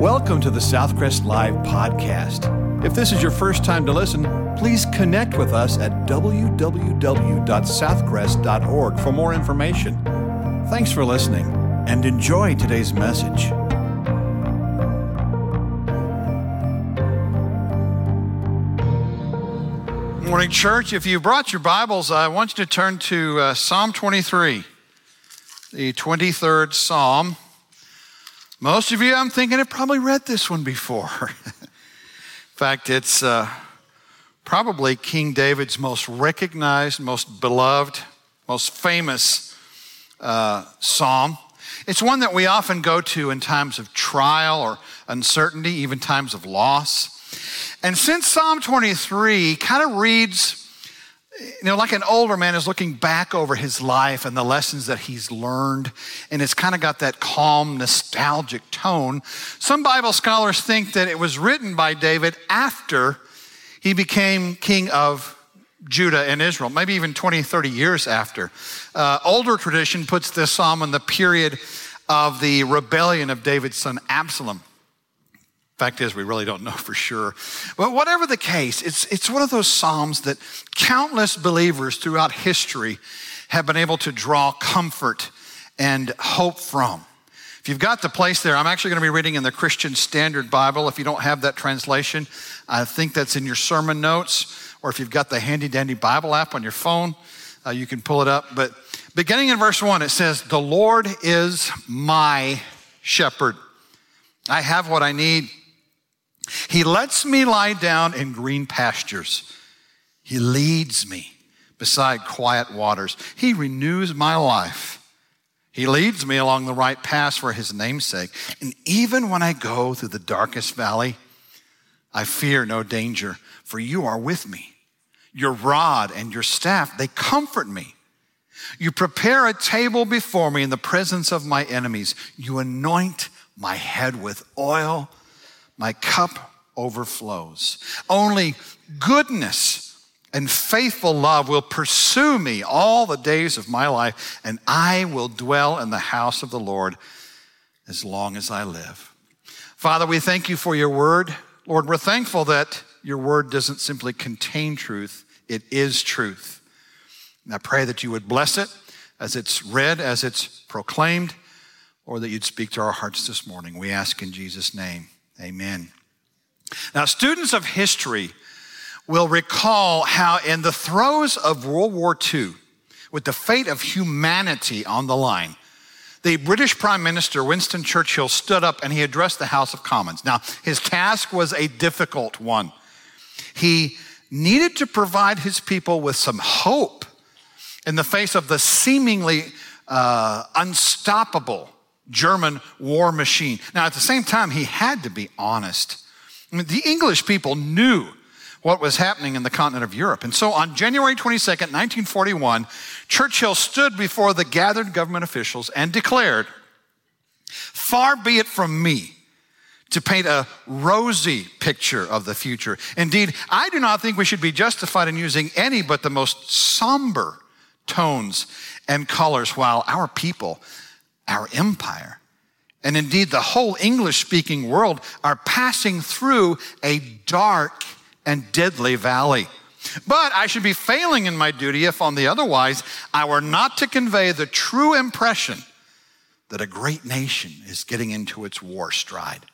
Welcome to the Southcrest Live podcast. If this is your first time to listen, please connect with us at www.southcrest.org for more information. Thanks for listening and enjoy today's message. Morning, church. If you brought your Bibles, I want you to turn to uh, Psalm 23, the 23rd Psalm. Most of you, I'm thinking, have probably read this one before. In fact, it's uh, probably King David's most recognized, most beloved, most famous uh, psalm. It's one that we often go to in times of trial or uncertainty, even times of loss. And since Psalm 23 kind of reads, you know, like an older man is looking back over his life and the lessons that he's learned, and it's kind of got that calm, nostalgic tone, some Bible scholars think that it was written by David after he became king of Judah and Israel, maybe even 20, 30 years after. Uh, older tradition puts this psalm in the period of the rebellion of David's son Absalom. Fact is, we really don't know for sure. But whatever the case, it's, it's one of those Psalms that countless believers throughout history have been able to draw comfort and hope from. If you've got the place there, I'm actually going to be reading in the Christian Standard Bible. If you don't have that translation, I think that's in your sermon notes, or if you've got the handy dandy Bible app on your phone, uh, you can pull it up. But beginning in verse one, it says, The Lord is my shepherd. I have what I need. He lets me lie down in green pastures. He leads me beside quiet waters. He renews my life. He leads me along the right path for his namesake. And even when I go through the darkest valley, I fear no danger, for you are with me. Your rod and your staff, they comfort me. You prepare a table before me in the presence of my enemies. You anoint my head with oil my cup overflows. Only goodness and faithful love will pursue me all the days of my life, and I will dwell in the house of the Lord as long as I live. Father, we thank you for your word. Lord, we're thankful that your word doesn't simply contain truth, it is truth. And I pray that you would bless it as it's read, as it's proclaimed, or that you'd speak to our hearts this morning. We ask in Jesus' name. Amen. Now, students of history will recall how, in the throes of World War II, with the fate of humanity on the line, the British Prime Minister Winston Churchill stood up and he addressed the House of Commons. Now, his task was a difficult one. He needed to provide his people with some hope in the face of the seemingly uh, unstoppable German war machine. Now, at the same time, he had to be honest. I mean, the English people knew what was happening in the continent of Europe. And so on January 22nd, 1941, Churchill stood before the gathered government officials and declared, Far be it from me to paint a rosy picture of the future. Indeed, I do not think we should be justified in using any but the most somber tones and colors while our people our empire, and indeed the whole English speaking world are passing through a dark and deadly valley. But I should be failing in my duty if, on the otherwise, I were not to convey the true impression that a great nation is getting into its war stride.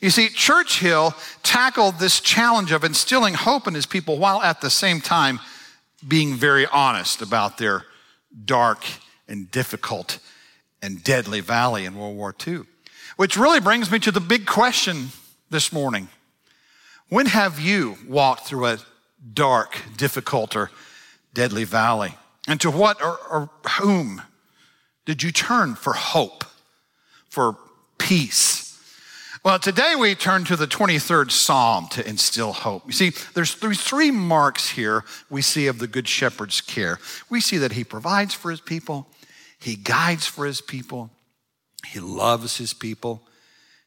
You see, Churchill tackled this challenge of instilling hope in his people while at the same time being very honest about their dark and difficult and deadly valley in World War II. Which really brings me to the big question this morning. When have you walked through a dark, difficult, or deadly valley? And to what or, or whom did you turn for hope, for peace? Well, today we turn to the 23rd Psalm to instill hope. You see, there's three marks here we see of the Good Shepherd's care. We see that he provides for his people, he guides for his people. He loves his people.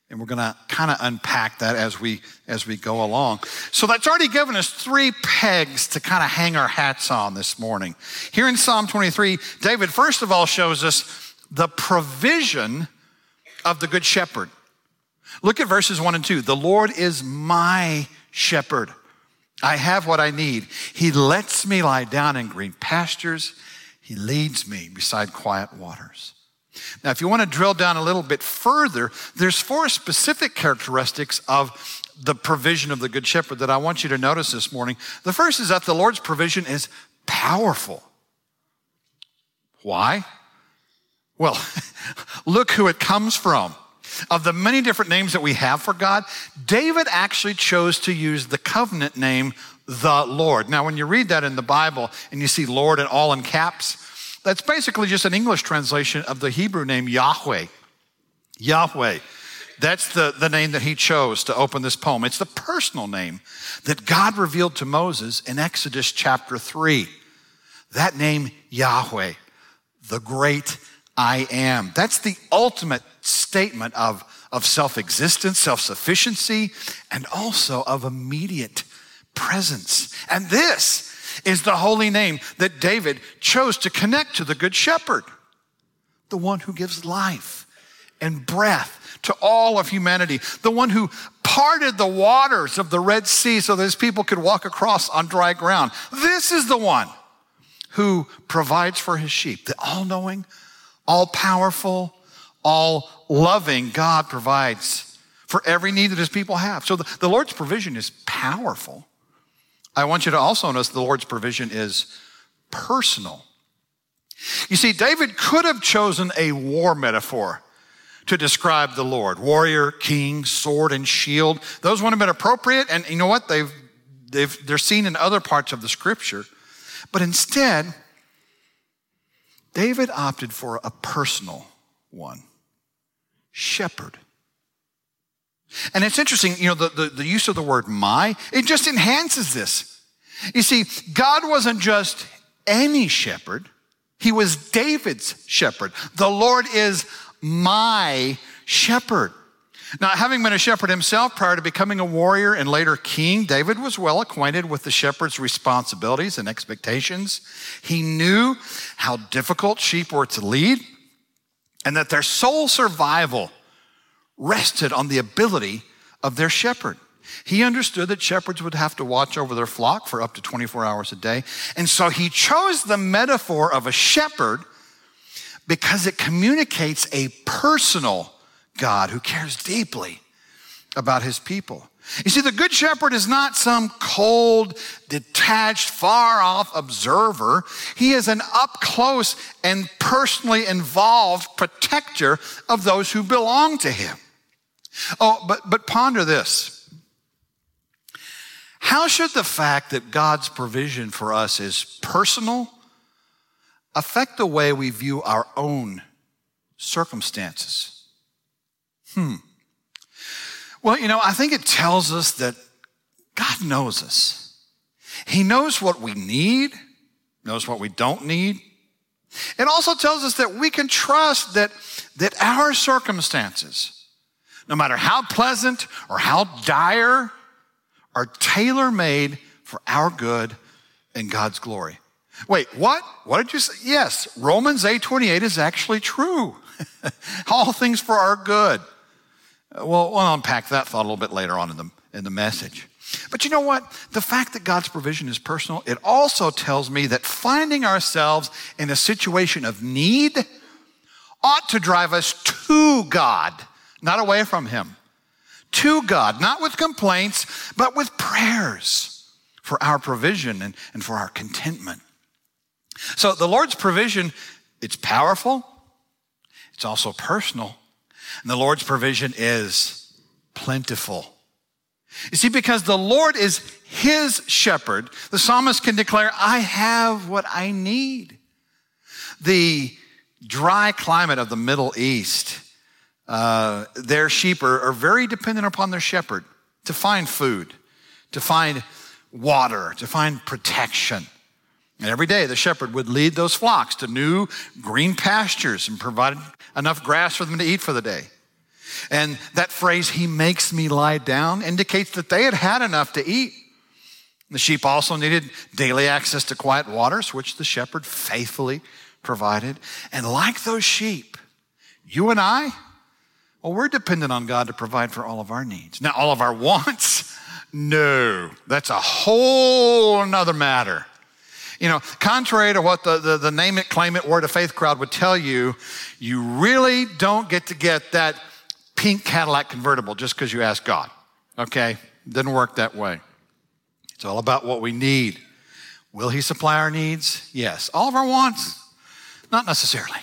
And we're going to kind of unpack that as we as we go along. So that's already given us three pegs to kind of hang our hats on this morning. Here in Psalm 23, David first of all shows us the provision of the good shepherd. Look at verses one and two. The Lord is my shepherd. I have what I need. He lets me lie down in green pastures. He leads me beside quiet waters. Now, if you want to drill down a little bit further, there's four specific characteristics of the provision of the Good Shepherd that I want you to notice this morning. The first is that the Lord's provision is powerful. Why? Well, look who it comes from. Of the many different names that we have for God, David actually chose to use the covenant name, the Lord. Now, when you read that in the Bible and you see Lord and all in caps, that's basically just an English translation of the Hebrew name Yahweh. Yahweh. That's the, the name that he chose to open this poem. It's the personal name that God revealed to Moses in Exodus chapter 3. That name, Yahweh, the great I am. That's the ultimate statement of, of self existence, self sufficiency, and also of immediate presence. And this is the holy name that David chose to connect to the Good Shepherd, the one who gives life and breath to all of humanity, the one who parted the waters of the Red Sea so that his people could walk across on dry ground. This is the one who provides for his sheep, the all knowing, all powerful, all loving God provides for every need that his people have. So the, the Lord's provision is powerful. I want you to also notice the Lord's provision is personal. You see, David could have chosen a war metaphor to describe the Lord warrior, king, sword, and shield. Those would have been appropriate, and you know what? They've, they've, they're seen in other parts of the scripture. But instead, David opted for a personal one shepherd. And it's interesting, you know, the, the, the, use of the word my, it just enhances this. You see, God wasn't just any shepherd, He was David's shepherd. The Lord is my shepherd. Now, having been a shepherd himself prior to becoming a warrior and later king, David was well acquainted with the shepherd's responsibilities and expectations. He knew how difficult sheep were to lead and that their sole survival rested on the ability of their shepherd. He understood that shepherds would have to watch over their flock for up to 24 hours a day. And so he chose the metaphor of a shepherd because it communicates a personal God who cares deeply about his people. You see, the Good Shepherd is not some cold, detached, far off observer. He is an up close and personally involved protector of those who belong to him. Oh, but, but ponder this. How should the fact that God's provision for us is personal affect the way we view our own circumstances? Hmm. Well, you know, I think it tells us that God knows us. He knows what we need, knows what we don't need. It also tells us that we can trust that, that our circumstances, no matter how pleasant or how dire, are tailor made for our good and God's glory. Wait, what? What did you say? Yes, Romans 8:28 is actually true. All things for our good. Uh, well, we'll unpack that thought a little bit later on in the, in the message. But you know what? The fact that God's provision is personal, it also tells me that finding ourselves in a situation of need ought to drive us to God, not away from Him. To God, not with complaints, but with prayers for our provision and, and for our contentment. So the Lord's provision, it's powerful, it's also personal, and the Lord's provision is plentiful. You see, because the Lord is his shepherd, the psalmist can declare, I have what I need. The dry climate of the Middle East, uh, their sheep are, are very dependent upon their shepherd to find food, to find water, to find protection. And every day the shepherd would lead those flocks to new green pastures and provide enough grass for them to eat for the day. And that phrase, he makes me lie down, indicates that they had had enough to eat. The sheep also needed daily access to quiet waters, which the shepherd faithfully provided. And like those sheep, you and I, Well, we're dependent on God to provide for all of our needs. Now, all of our wants? No, that's a whole another matter. You know, contrary to what the, the, the, name it, claim it word of faith crowd would tell you, you really don't get to get that pink Cadillac convertible just because you ask God. Okay? Doesn't work that way. It's all about what we need. Will He supply our needs? Yes. All of our wants? Not necessarily.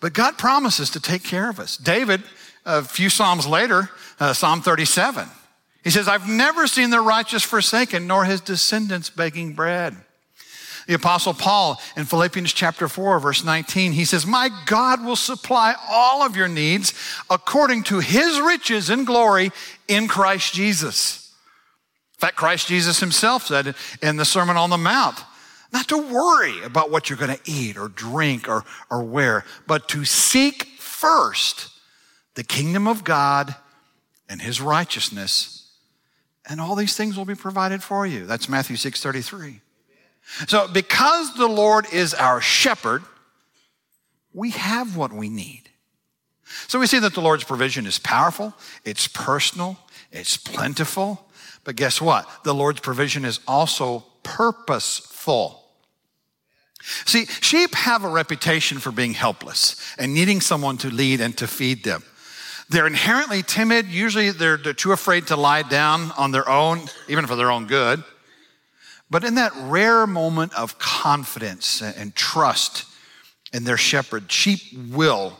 But God promises to take care of us. David, a few Psalms later, uh, Psalm 37, he says, I've never seen the righteous forsaken, nor his descendants begging bread. The apostle Paul in Philippians chapter 4 verse 19, he says, "My God will supply all of your needs according to his riches and glory in Christ Jesus." In fact, Christ Jesus himself said in the Sermon on the Mount, not to worry about what you're going to eat or drink or, or wear, but to seek first the kingdom of God and his righteousness, and all these things will be provided for you. That's Matthew 6 33. So, because the Lord is our shepherd, we have what we need. So, we see that the Lord's provision is powerful, it's personal, it's plentiful. But guess what? The Lord's provision is also purposeful. See, sheep have a reputation for being helpless and needing someone to lead and to feed them. They're inherently timid. Usually they're, they're too afraid to lie down on their own, even for their own good. But in that rare moment of confidence and trust in their shepherd, sheep will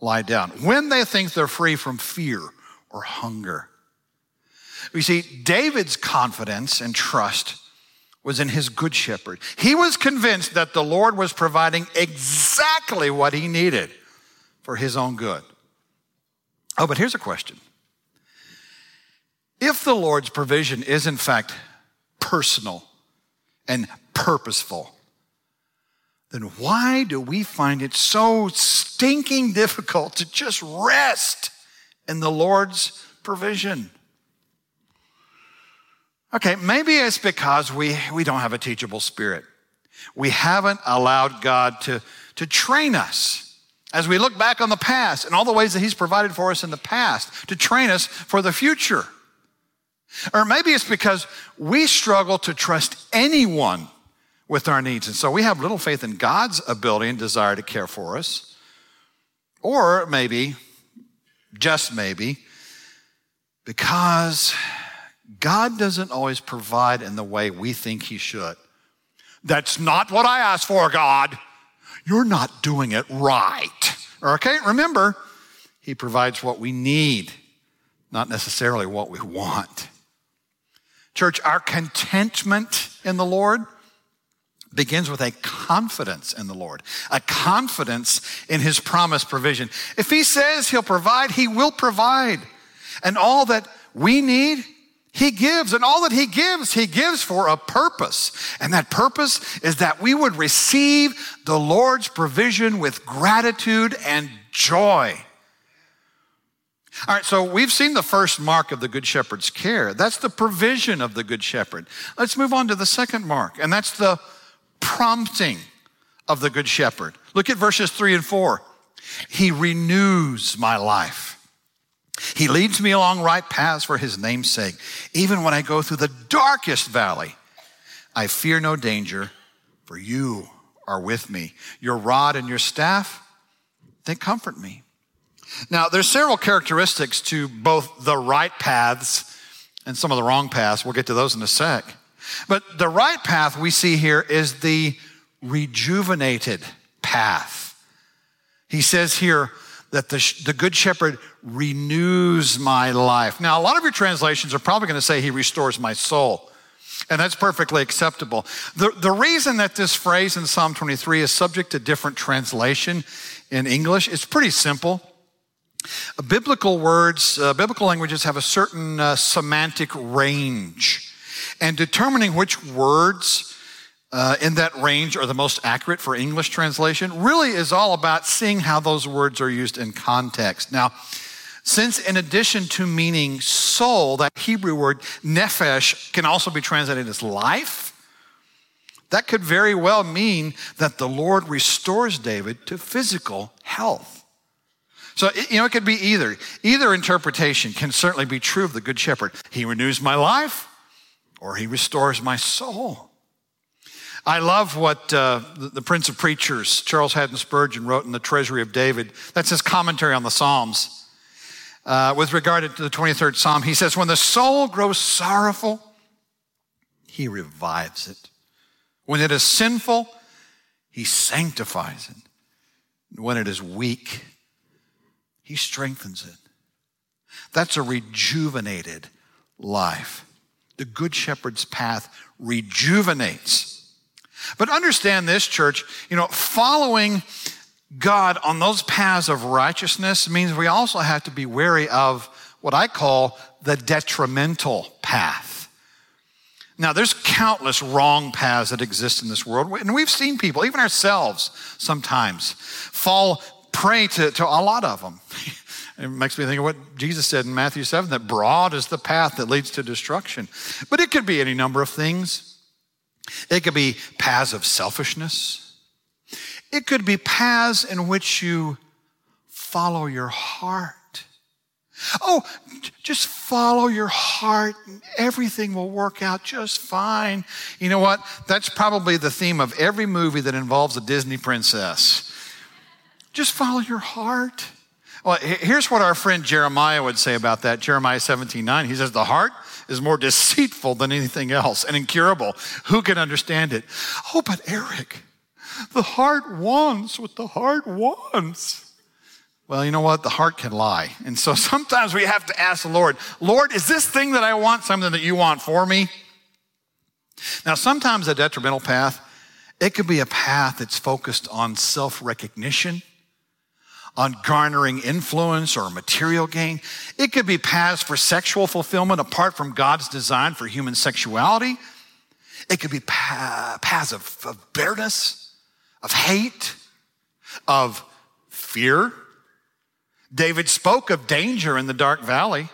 lie down when they think they're free from fear or hunger. We see David's confidence and trust was in his good shepherd. He was convinced that the Lord was providing exactly what he needed for his own good. Oh, but here's a question. If the Lord's provision is in fact personal and purposeful, then why do we find it so stinking difficult to just rest in the Lord's provision? Okay, maybe it's because we, we don't have a teachable spirit. We haven't allowed God to, to train us as we look back on the past and all the ways that He's provided for us in the past to train us for the future. Or maybe it's because we struggle to trust anyone with our needs. And so we have little faith in God's ability and desire to care for us. Or maybe, just maybe, because God doesn't always provide in the way we think He should. That's not what I asked for, God. You're not doing it right. Okay, remember, He provides what we need, not necessarily what we want. Church, our contentment in the Lord begins with a confidence in the Lord, a confidence in His promised provision. If He says He'll provide, He will provide. And all that we need, He gives. And all that He gives, He gives for a purpose. And that purpose is that we would receive the Lord's provision with gratitude and joy. All right, so we've seen the first mark of the Good Shepherd's care. That's the provision of the Good Shepherd. Let's move on to the second mark, and that's the prompting of the Good Shepherd. Look at verses three and four. He renews my life. He leads me along right paths for his name's sake. Even when I go through the darkest valley, I fear no danger, for you are with me. Your rod and your staff, they comfort me. Now, there's several characteristics to both the right paths and some of the wrong paths. We'll get to those in a sec. But the right path we see here is the rejuvenated path. He says here that the, the good shepherd renews my life. Now, a lot of your translations are probably going to say he restores my soul. And that's perfectly acceptable. The, the reason that this phrase in Psalm 23 is subject to different translation in English is pretty simple. Biblical words, uh, biblical languages have a certain uh, semantic range, and determining which words uh, in that range are the most accurate for English translation really is all about seeing how those words are used in context. Now, since in addition to meaning soul, that Hebrew word nephesh can also be translated as life, that could very well mean that the Lord restores David to physical health. So, you know, it could be either. Either interpretation can certainly be true of the Good Shepherd. He renews my life or he restores my soul. I love what uh, the, Prince of Preachers, Charles Haddon Spurgeon, wrote in The Treasury of David. That's his commentary on the Psalms. Uh, with regard to the 23rd Psalm, he says, When the soul grows sorrowful, he revives it. When it is sinful, he sanctifies it. When it is weak, he strengthens it. That's a rejuvenated life. The Good Shepherd's path rejuvenates. But understand this, church, you know, following God on those paths of righteousness means we also have to be wary of what I call the detrimental path. Now, there's countless wrong paths that exist in this world, and we've seen people, even ourselves, sometimes fall prey to, to a lot of them. It makes me think of what Jesus said in Matthew 7 that broad is the path that leads to destruction. But it could be any number of things. It could be paths of selfishness. It could be paths in which you follow your heart. Oh, just follow your heart and everything will work out just fine. You know what? That's probably the theme of every movie that involves a Disney princess. Just follow your heart. Well, here's what our friend Jeremiah would say about that. Jeremiah 17 9. He says, The heart is more deceitful than anything else and incurable. Who can understand it? Oh, but Eric, the heart wants what the heart wants. Well, you know what? The heart can lie. And so sometimes we have to ask the Lord, Lord, is this thing that I want something that you want for me? Now, sometimes a detrimental path, it could be a path that's focused on self recognition on garnering influence or material gain. It could be paths for sexual fulfillment apart from God's design for human sexuality. It could be paths of, of of hate, of fear. David spoke of danger in the dark valley.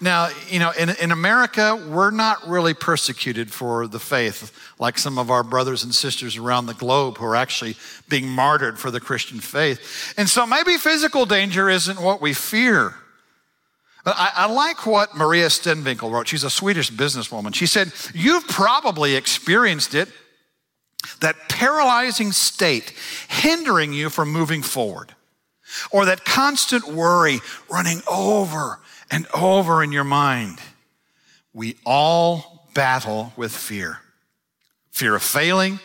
Now, you know, in, in America, we're not really persecuted for the faith like some of our brothers and sisters around the globe who are actually being martyred for the Christian faith. And so maybe physical danger isn't what we fear. But I, I like what Maria Stenvinkel wrote. She's a Swedish businesswoman. She said, You've probably experienced it, that paralyzing state hindering you from moving forward, or that constant worry running over and over in your mind. We all battle with fear fear of failing,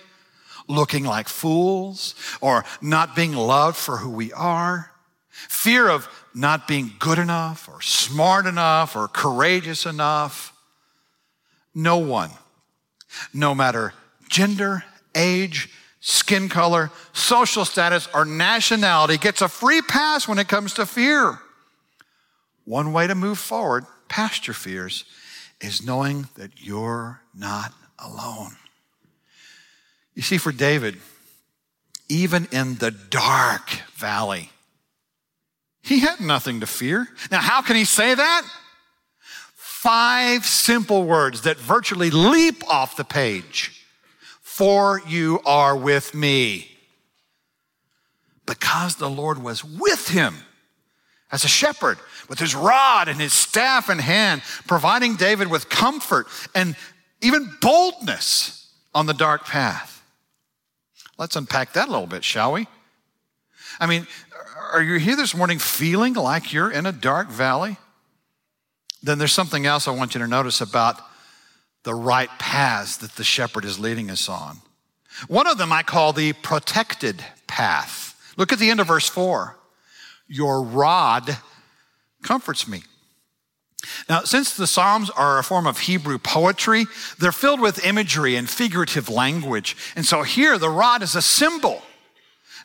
looking like fools, or not being loved for who we are, fear of not being good enough, or smart enough, or courageous enough. No one, no matter gender, age, skin color, social status, or nationality, gets a free pass when it comes to fear. One way to move forward past your fears is knowing that you're not alone. You see, for David, even in the dark valley, he had nothing to fear. Now, how can he say that? Five simple words that virtually leap off the page. For you are with me. Because the Lord was with him as a shepherd with his rod and his staff in hand, providing David with comfort and even boldness on the dark path. Let's unpack that a little bit, shall we? I mean, are you here this morning feeling like you're in a dark valley? Then there's something else I want you to notice about the right paths that the shepherd is leading us on. One of them I call the protected path. Look at the end of verse 4. Your rod comforts me. Now, since the Psalms are a form of Hebrew poetry, they're filled with imagery and figurative language. And so here, the rod is a symbol.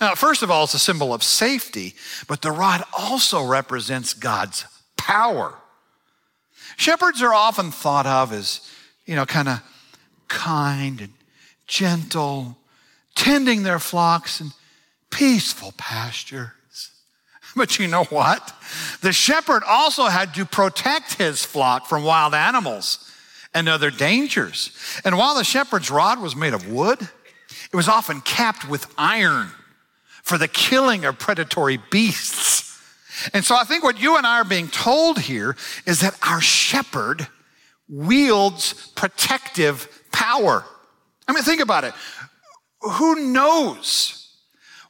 Now, first of all, it's a symbol of safety, but the rod also represents God's power. Shepherds are often thought of as, you know, kind of kind and gentle, tending their flocks in peaceful pasture. But you know what? The shepherd also had to protect his flock from wild animals and other dangers. And while the shepherd's rod was made of wood, it was often capped with iron for the killing of predatory beasts. And so I think what you and I are being told here is that our shepherd wields protective power. I mean, think about it. Who knows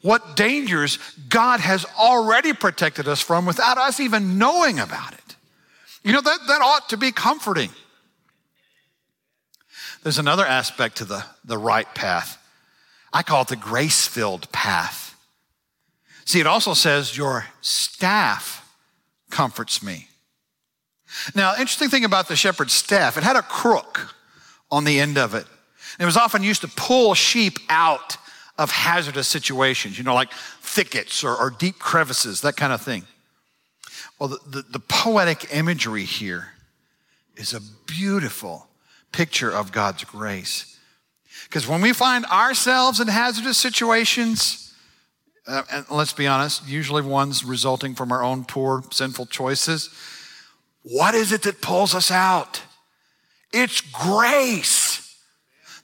what dangers God has already protected us from without us even knowing about it? You know, that, that ought to be comforting. There's another aspect to the, the right path. I call it the grace filled path. See, it also says, Your staff comforts me. Now, interesting thing about the shepherd's staff, it had a crook on the end of it. It was often used to pull sheep out of hazardous situations, you know, like thickets or, or deep crevices, that kind of thing. Well, the, the, the poetic imagery here is a beautiful picture of God's grace. Because when we find ourselves in hazardous situations, uh, and let's be honest, usually ones resulting from our own poor, sinful choices, what is it that pulls us out? It's grace.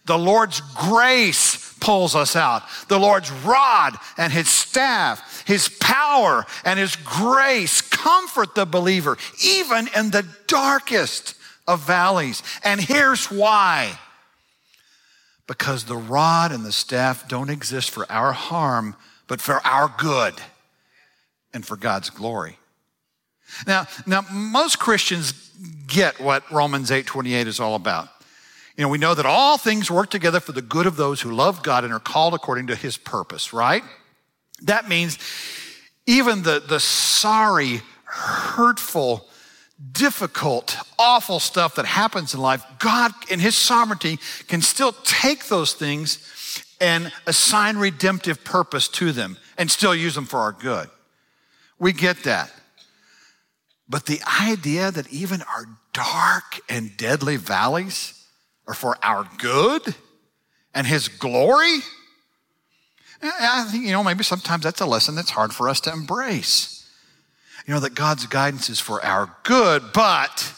The Lord's grace pulls us out. The Lord's rod and his staff, his power and his grace comfort the believer, even in the darkest of valleys. And here's why because the rod and the staff don't exist for our harm, but for our good and for God's glory. Now, now most Christians get what Romans 8:28 is all about. You know, we know that all things work together for the good of those who love God and are called according to his purpose, right? That means even the, the sorry, hurtful, difficult, awful stuff that happens in life, God, in His sovereignty, can still take those things and assign redemptive purpose to them and still use them for our good. We get that. But the idea that even our dark and deadly valleys are for our good and His glory, I think, you know, maybe sometimes that's a lesson that's hard for us to embrace you know, that God's guidance is for our good, but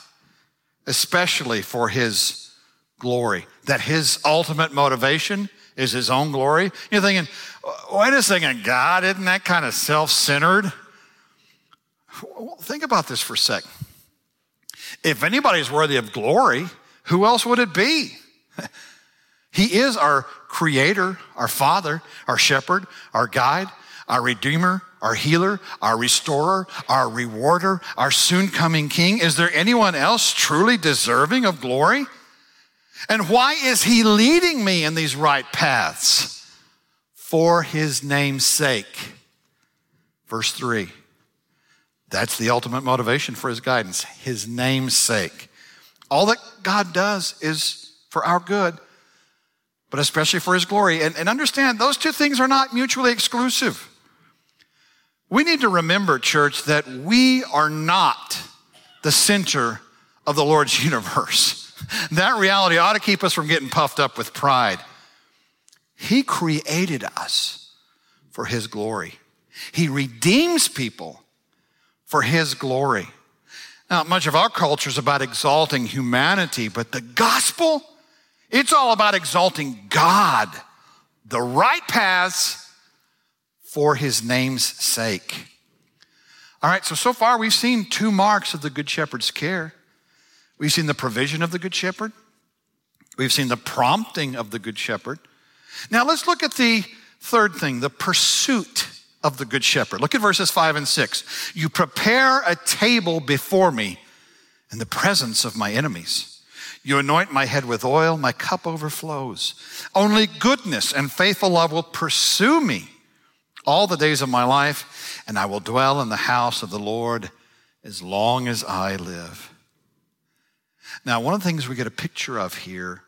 especially for His glory. That His ultimate motivation is His own glory. You're thinking, wait a second, God, isn't that kind of self centered? Well, think about this for a second. If anybody's worthy of glory, who else would it be? he is our creator, our father, our shepherd, our guide, our redeemer, our healer, our restorer, our rewarder, our soon coming king? Is there anyone else truly deserving of glory? And why is he leading me in these right paths? For his name's sake. Verse three. That's the ultimate motivation for his guidance. His name's sake. All that God does is for our good, but especially for his glory. And, and understand those two things are not mutually exclusive. We need to remember, church, that we are not the center of the Lord's universe. That reality ought to keep us from getting puffed up with pride. He created us for His glory, He redeems people for His glory. Now, much of our culture is about exalting humanity, but the gospel, it's all about exalting God, the right paths for his name's sake. All right, so so far we've seen two marks of the Good Shepherd's care. We've seen the provision of the Good Shepherd, we've seen the prompting of the Good Shepherd. Now let's look at the third thing the pursuit of the Good Shepherd. Look at verses five and six. You prepare a table before me in the presence of my enemies. You anoint my head with oil, my cup overflows. Only goodness and faithful love will pursue me all the days of my life, and I will dwell in the house of the Lord as long as I live. Now, one of the things we get a picture of here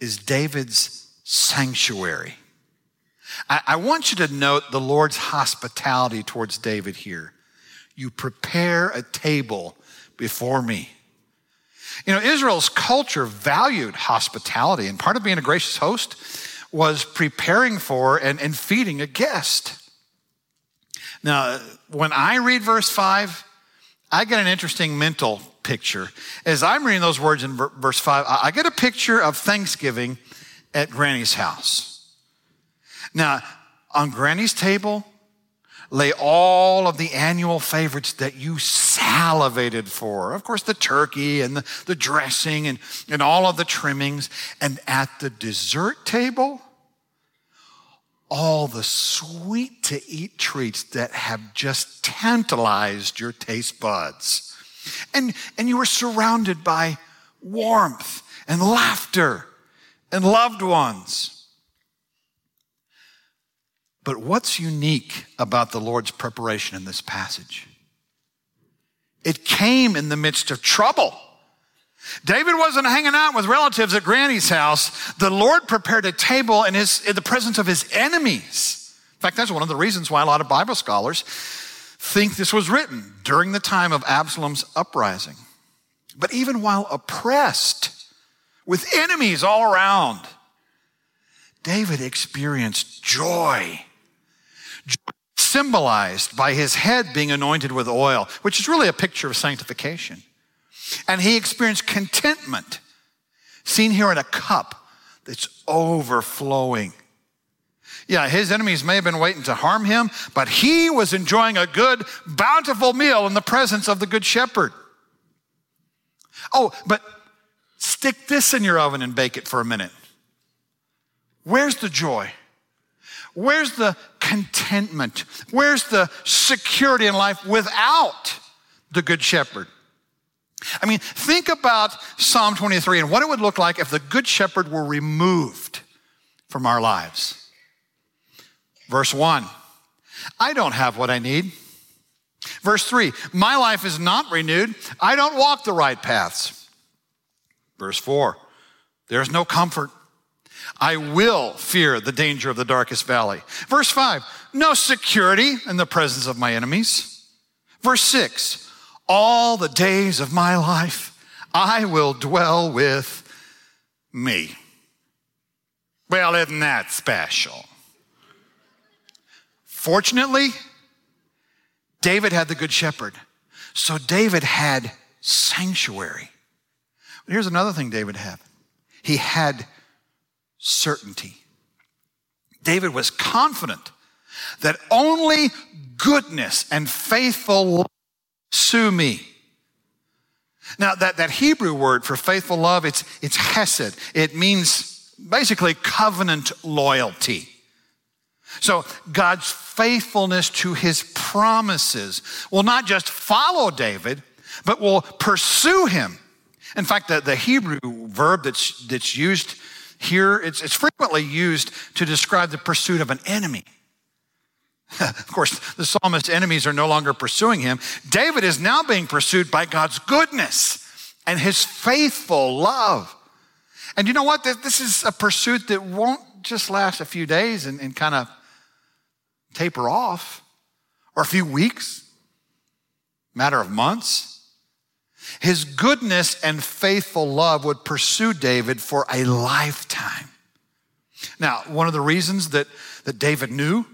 is David's sanctuary. I, I want you to note the Lord's hospitality towards David here. You prepare a table before me. You know, Israel's culture valued hospitality, and part of being a gracious host was preparing for and, and feeding a guest. Now, when I read verse 5, I get an interesting mental picture. As I'm reading those words in verse 5, I get a picture of Thanksgiving at Granny's house. Now, on Granny's table, lay all of the annual favorites that you salivated for. Of course, the turkey and the, the dressing and, and all of the trimmings. And at the dessert table, all the sweet to eat treats that have just tantalized your taste buds. And, and you were surrounded by warmth and laughter and loved ones. But what's unique about the Lord's preparation in this passage? It came in the midst of trouble. David wasn't hanging out with relatives at Granny's house. The Lord prepared a table in, his, in the presence of his enemies. In fact, that's one of the reasons why a lot of Bible scholars think this was written during the time of Absalom's uprising. But even while oppressed with enemies all around, David experienced joy symbolized by his head being anointed with oil, which is really a picture of sanctification. And he experienced contentment, seen here in a cup that's overflowing. Yeah, his enemies may have been waiting to harm him, but he was enjoying a good, bountiful meal in the presence of the Good Shepherd. Oh, but stick this in your oven and bake it for a minute. Where's the joy? Where's the contentment? Where's the security in life without the Good Shepherd? I mean, think about Psalm 23 and what it would look like if the Good Shepherd were removed from our lives. Verse 1 I don't have what I need. Verse 3 My life is not renewed. I don't walk the right paths. Verse 4 There's no comfort. I will fear the danger of the darkest valley. Verse 5, no security in the presence of my enemies. Verse 6, all the days of my life I will dwell with me. Well, isn't that special? Fortunately, David had the good shepherd. So David had sanctuary. Here's another thing David had. He had certainty. David was confident that only goodness and faithful love sue me. Now, that, that Hebrew word for faithful love, it's, it's hesed. It means basically covenant loyalty. So God's faithfulness to his promises will not just follow David, but will pursue him. In fact, the, the Hebrew verb that's, that's used here, it's, it's frequently used to describe the pursuit of an enemy. of course, the psalmist's enemies are no longer pursuing him. David is now being pursued by God's goodness and his faithful love. And you know what? This is a pursuit that won't just last a few days and, and kind of taper off, or a few weeks, matter of months. His goodness and faithful love would pursue David for a lifetime. Now, one of the reasons that, that David knew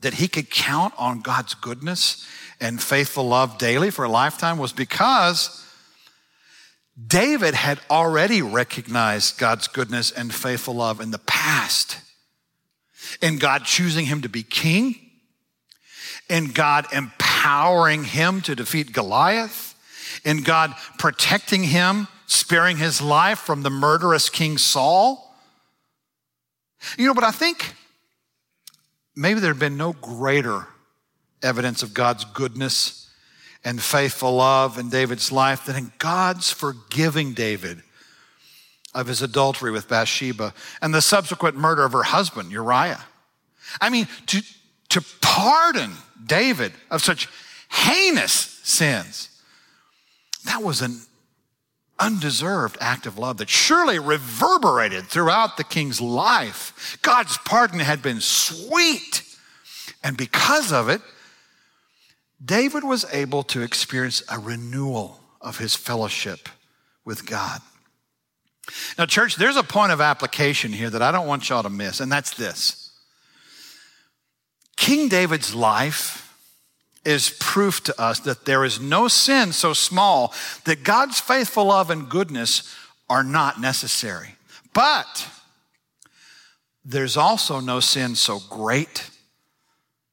that he could count on God's goodness and faithful love daily for a lifetime was because David had already recognized God's goodness and faithful love in the past. In God choosing him to be king, in God empowering him to defeat Goliath, in God protecting him, sparing his life from the murderous King Saul. You know, but I think maybe there had been no greater evidence of God's goodness and faithful love in David's life than in God's forgiving David of his adultery with Bathsheba and the subsequent murder of her husband, Uriah. I mean, to, to pardon David of such heinous sins that was an undeserved act of love that surely reverberated throughout the king's life. God's pardon had been sweet. And because of it, David was able to experience a renewal of his fellowship with God. Now, church, there's a point of application here that I don't want y'all to miss, and that's this King David's life is proof to us that there is no sin so small that God's faithful love and goodness are not necessary. But there's also no sin so great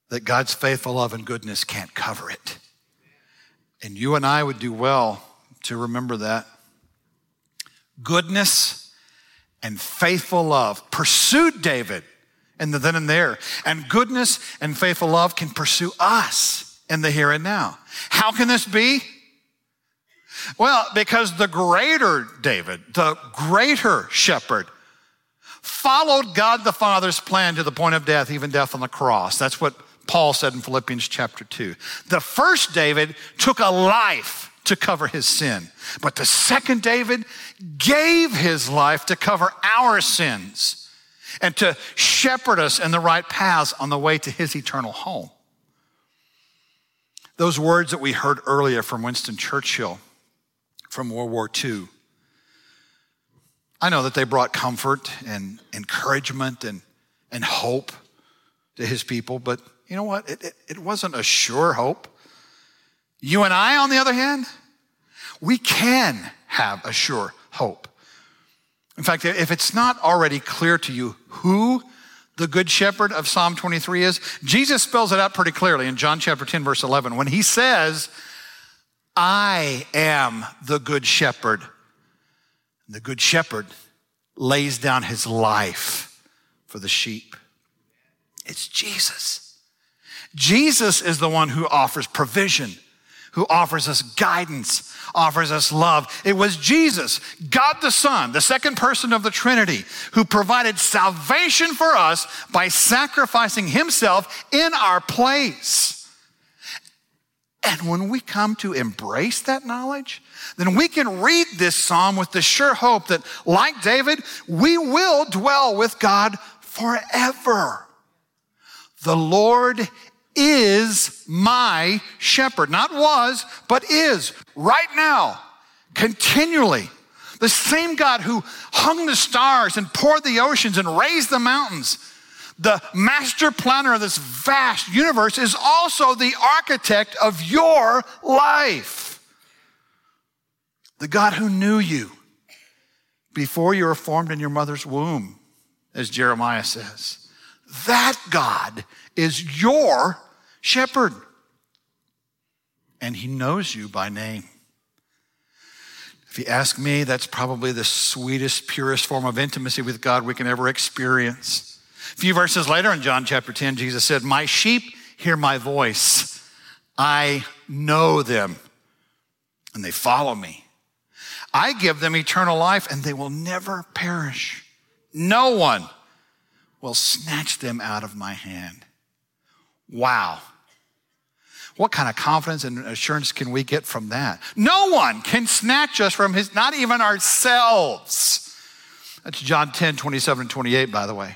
that God's faithful love and goodness can't cover it. And you and I would do well to remember that. Goodness and faithful love pursued David in the then and there. And goodness and faithful love can pursue us in the here and now. How can this be? Well, because the greater David, the greater shepherd, followed God the Father's plan to the point of death, even death on the cross. That's what Paul said in Philippians chapter 2. The first David took a life to cover his sin, but the second David gave his life to cover our sins and to shepherd us in the right paths on the way to his eternal home. Those words that we heard earlier from Winston Churchill from World War II, I know that they brought comfort and encouragement and, and hope to his people, but you know what? It, it, it wasn't a sure hope. You and I, on the other hand, we can have a sure hope. In fact, if it's not already clear to you who the good shepherd of Psalm 23 is, Jesus spells it out pretty clearly in John chapter 10, verse 11, when he says, I am the good shepherd. The good shepherd lays down his life for the sheep. It's Jesus. Jesus is the one who offers provision, who offers us guidance, offers us love. It was Jesus, God the Son, the second person of the Trinity, who provided salvation for us by sacrificing himself in our place. And when we come to embrace that knowledge, then we can read this psalm with the sure hope that, like David, we will dwell with God forever. The Lord is my shepherd. Not was, but is right now, continually. The same God who hung the stars and poured the oceans and raised the mountains. The master planner of this vast universe is also the architect of your life. The God who knew you before you were formed in your mother's womb, as Jeremiah says. That God is your shepherd. And he knows you by name. If you ask me, that's probably the sweetest, purest form of intimacy with God we can ever experience. A few verses later in John chapter 10, Jesus said, My sheep hear my voice. I know them, and they follow me. I give them eternal life, and they will never perish. No one will snatch them out of my hand. Wow. What kind of confidence and assurance can we get from that? No one can snatch us from his, not even ourselves. That's John 10, 27 and 28, by the way.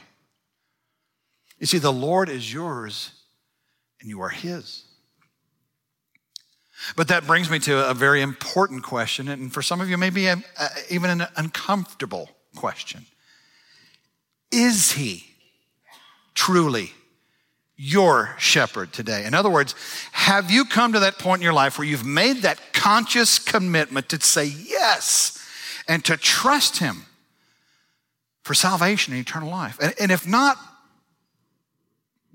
You see, the Lord is yours and you are his. But that brings me to a very important question, and for some of you, maybe a, a, even an uncomfortable question. Is he truly your shepherd today? In other words, have you come to that point in your life where you've made that conscious commitment to say yes and to trust Him for salvation and eternal life? And, and if not,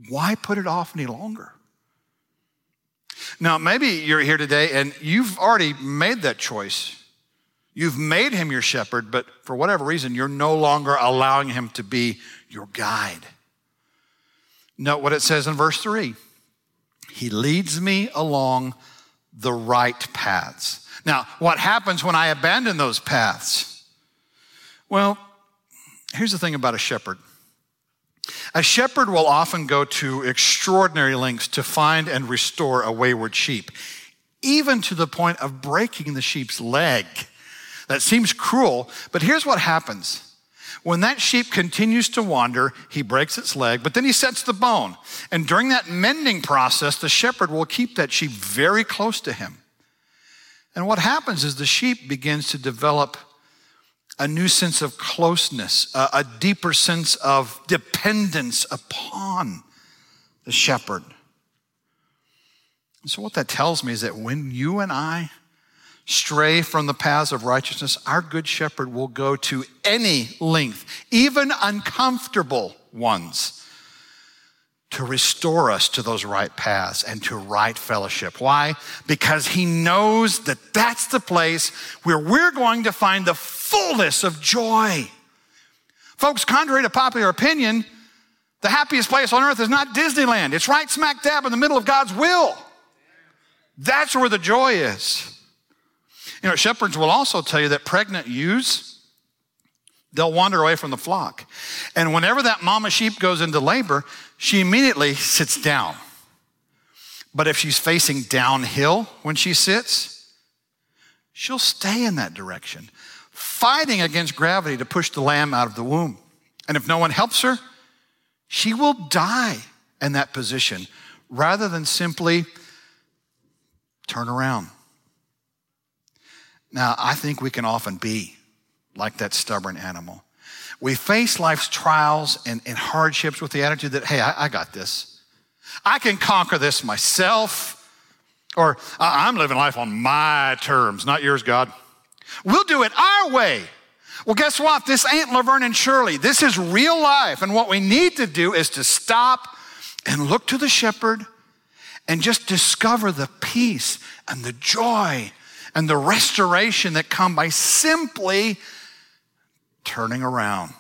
why put it off any longer? Now, maybe you're here today and you've already made that choice. You've made him your shepherd, but for whatever reason, you're no longer allowing him to be your guide. Note what it says in verse 3 He leads me along the right paths. Now, what happens when I abandon those paths? Well, here's the thing about a shepherd. A shepherd will often go to extraordinary lengths to find and restore a wayward sheep, even to the point of breaking the sheep's leg. That seems cruel, but here's what happens when that sheep continues to wander, he breaks its leg, but then he sets the bone. And during that mending process, the shepherd will keep that sheep very close to him. And what happens is the sheep begins to develop a new sense of closeness, a, deeper sense of dependence upon the shepherd. And so, what that tells me is that when you and I stray from the paths of righteousness, our good shepherd will go to any length, even uncomfortable ones, to restore us to those right paths and to right fellowship. Why? Because he knows that that's the place where we're going to find the fullness of joy. Folks, contrary to popular opinion, the happiest place on earth is not Disneyland. It's right smack dab in the middle of God's will. That's where the joy is. You know, shepherds will also tell you that pregnant ewes, they'll wander away from the flock. And whenever that mama sheep goes into labor, she immediately sits down. But if she's facing downhill when she sits, she'll stay in that direction, fighting against gravity to push the lamb out of the womb. And if no one helps her, she will die in that position rather than simply turn around. Now, I think we can often be like that stubborn animal. We face life's trials and, and hardships with the attitude that, hey, I, I, got this. I can conquer this myself. Or I'm living life on my terms, not yours, God. We'll do it our way. Well, guess what? This ain't Laverne and Shirley. This is real life. And what we need to do is to stop and look to the shepherd and just discover the peace and the joy and the restoration that come by simply turning around,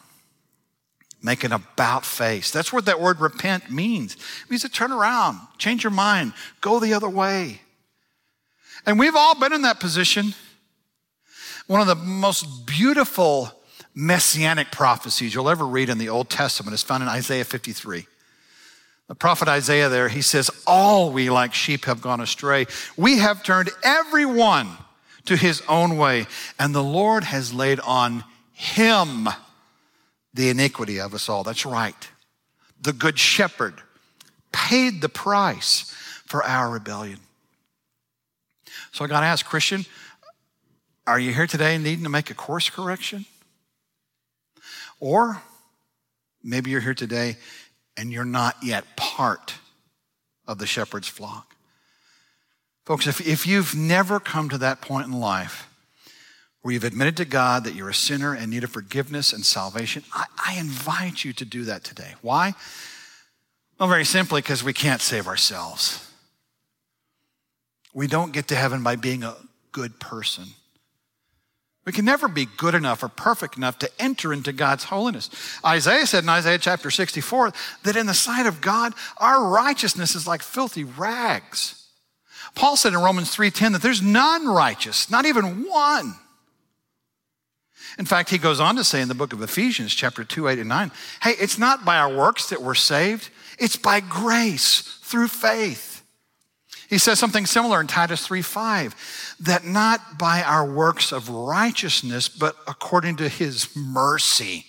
making a about face. That's what that word repent means. It means to turn around, change your mind, go the other way. And we've all been in that position. One of the most beautiful messianic prophecies you'll ever read in the Old Testament is found in Isaiah 53. The prophet Isaiah there, he says, All we like sheep have gone astray. We have turned everyone to his own way, and the Lord has laid on him the iniquity of us all. That's right. The good shepherd paid the price for our rebellion. So I got to ask, Christian, are you here today needing to make a course correction? Or maybe you're here today and you're not yet part of the shepherd's flock. Folks, if, if you've never come to that point in life where you've admitted to God that you're a sinner and need of forgiveness and salvation, I, I invite you to do that today. Why? Well, very simply, because we can't save ourselves. We don't get to heaven by being a good person. We can never be good enough or perfect enough to enter into God's holiness. Isaiah said in Isaiah chapter 64 that in the sight of God, our righteousness is like filthy rags. Paul said in Romans 3:10 that there's none righteous, not even one. In fact, he goes on to say in the book of Ephesians, chapter 2, 8, and 9, hey, it's not by our works that we're saved, it's by grace through faith. He says something similar in Titus 3:5 that not by our works of righteousness, but according to his mercy,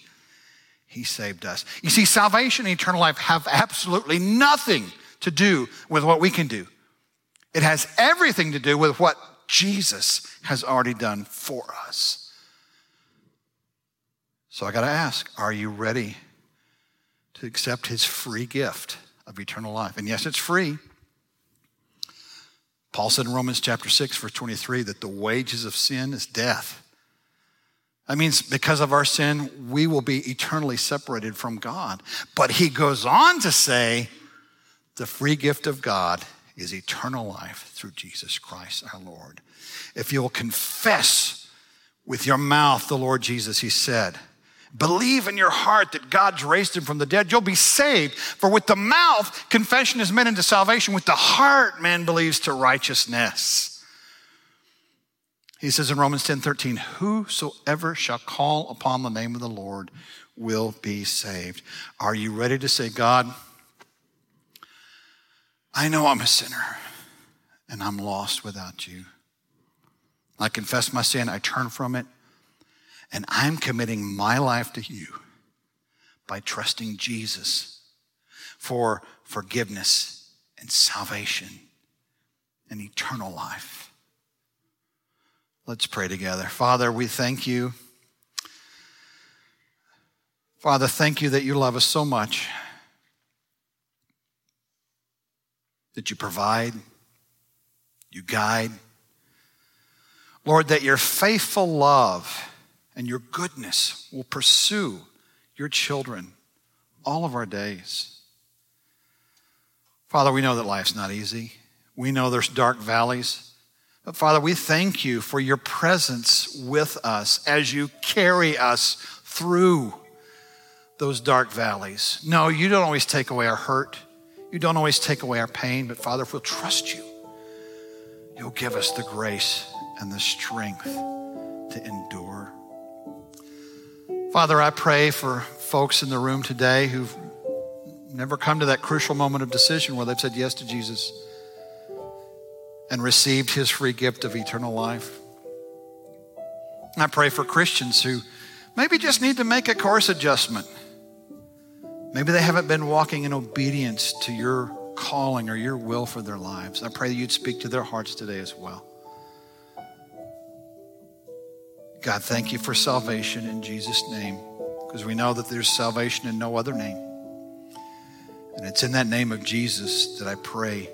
he saved us. You see, salvation and eternal life have absolutely nothing to do with what we can do. It has everything to do with what Jesus has already done for us. So I got to ask are you ready to accept his free gift of eternal life? And yes, it's free. Paul said in Romans chapter 6, verse 23, that the wages of sin is death. That means because of our sin, we will be eternally separated from God. But he goes on to say, the free gift of God is eternal life through Jesus Christ our Lord. If you will confess with your mouth the Lord Jesus, he said, Believe in your heart that God's raised him from the dead, you'll be saved. For with the mouth, confession is meant into salvation. With the heart, man believes to righteousness. He says in Romans 10 13, Whosoever shall call upon the name of the Lord will be saved. Are you ready to say, God, I know I'm a sinner and I'm lost without you. I confess my sin, I turn from it, and I'm committing my life to you by trusting Jesus for forgiveness and salvation and eternal life. Let's pray together. Father, we thank you. Father, thank you that you love us so much, that you provide, you guide. Lord, that your faithful love and your goodness will pursue your children all of our days. Father, we know that life's not easy. We know there's dark valleys. But Father, we thank you for your presence with us as you carry us through those dark valleys. No, you don't always take away our hurt. You don't always take away our pain. But Father, if we'll trust you, you'll give us the grace and the strength to endure. Father, I pray for folks in the room today who've never come to that crucial moment of decision where they've said yes to Jesus and received his free gift of eternal life. I pray for Christians who maybe just need to make a course adjustment. Maybe they haven't been walking in obedience to your calling or your will for their lives. I pray that you'd speak to their hearts today as well. God, thank you for salvation in Jesus' name, because we know that there's salvation in no other name. And it's in that name of Jesus that I pray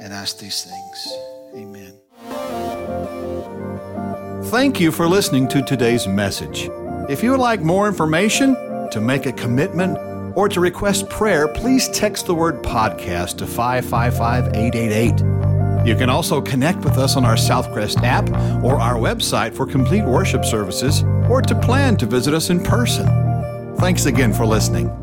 and ask these things. Amen. Thank you for listening to today's message. If you would like more information, to make a commitment, or to request prayer, please text the word podcast to 555 888. You can also connect with us on our Southcrest app or our website for complete worship services or to plan to visit us in person. Thanks again for listening.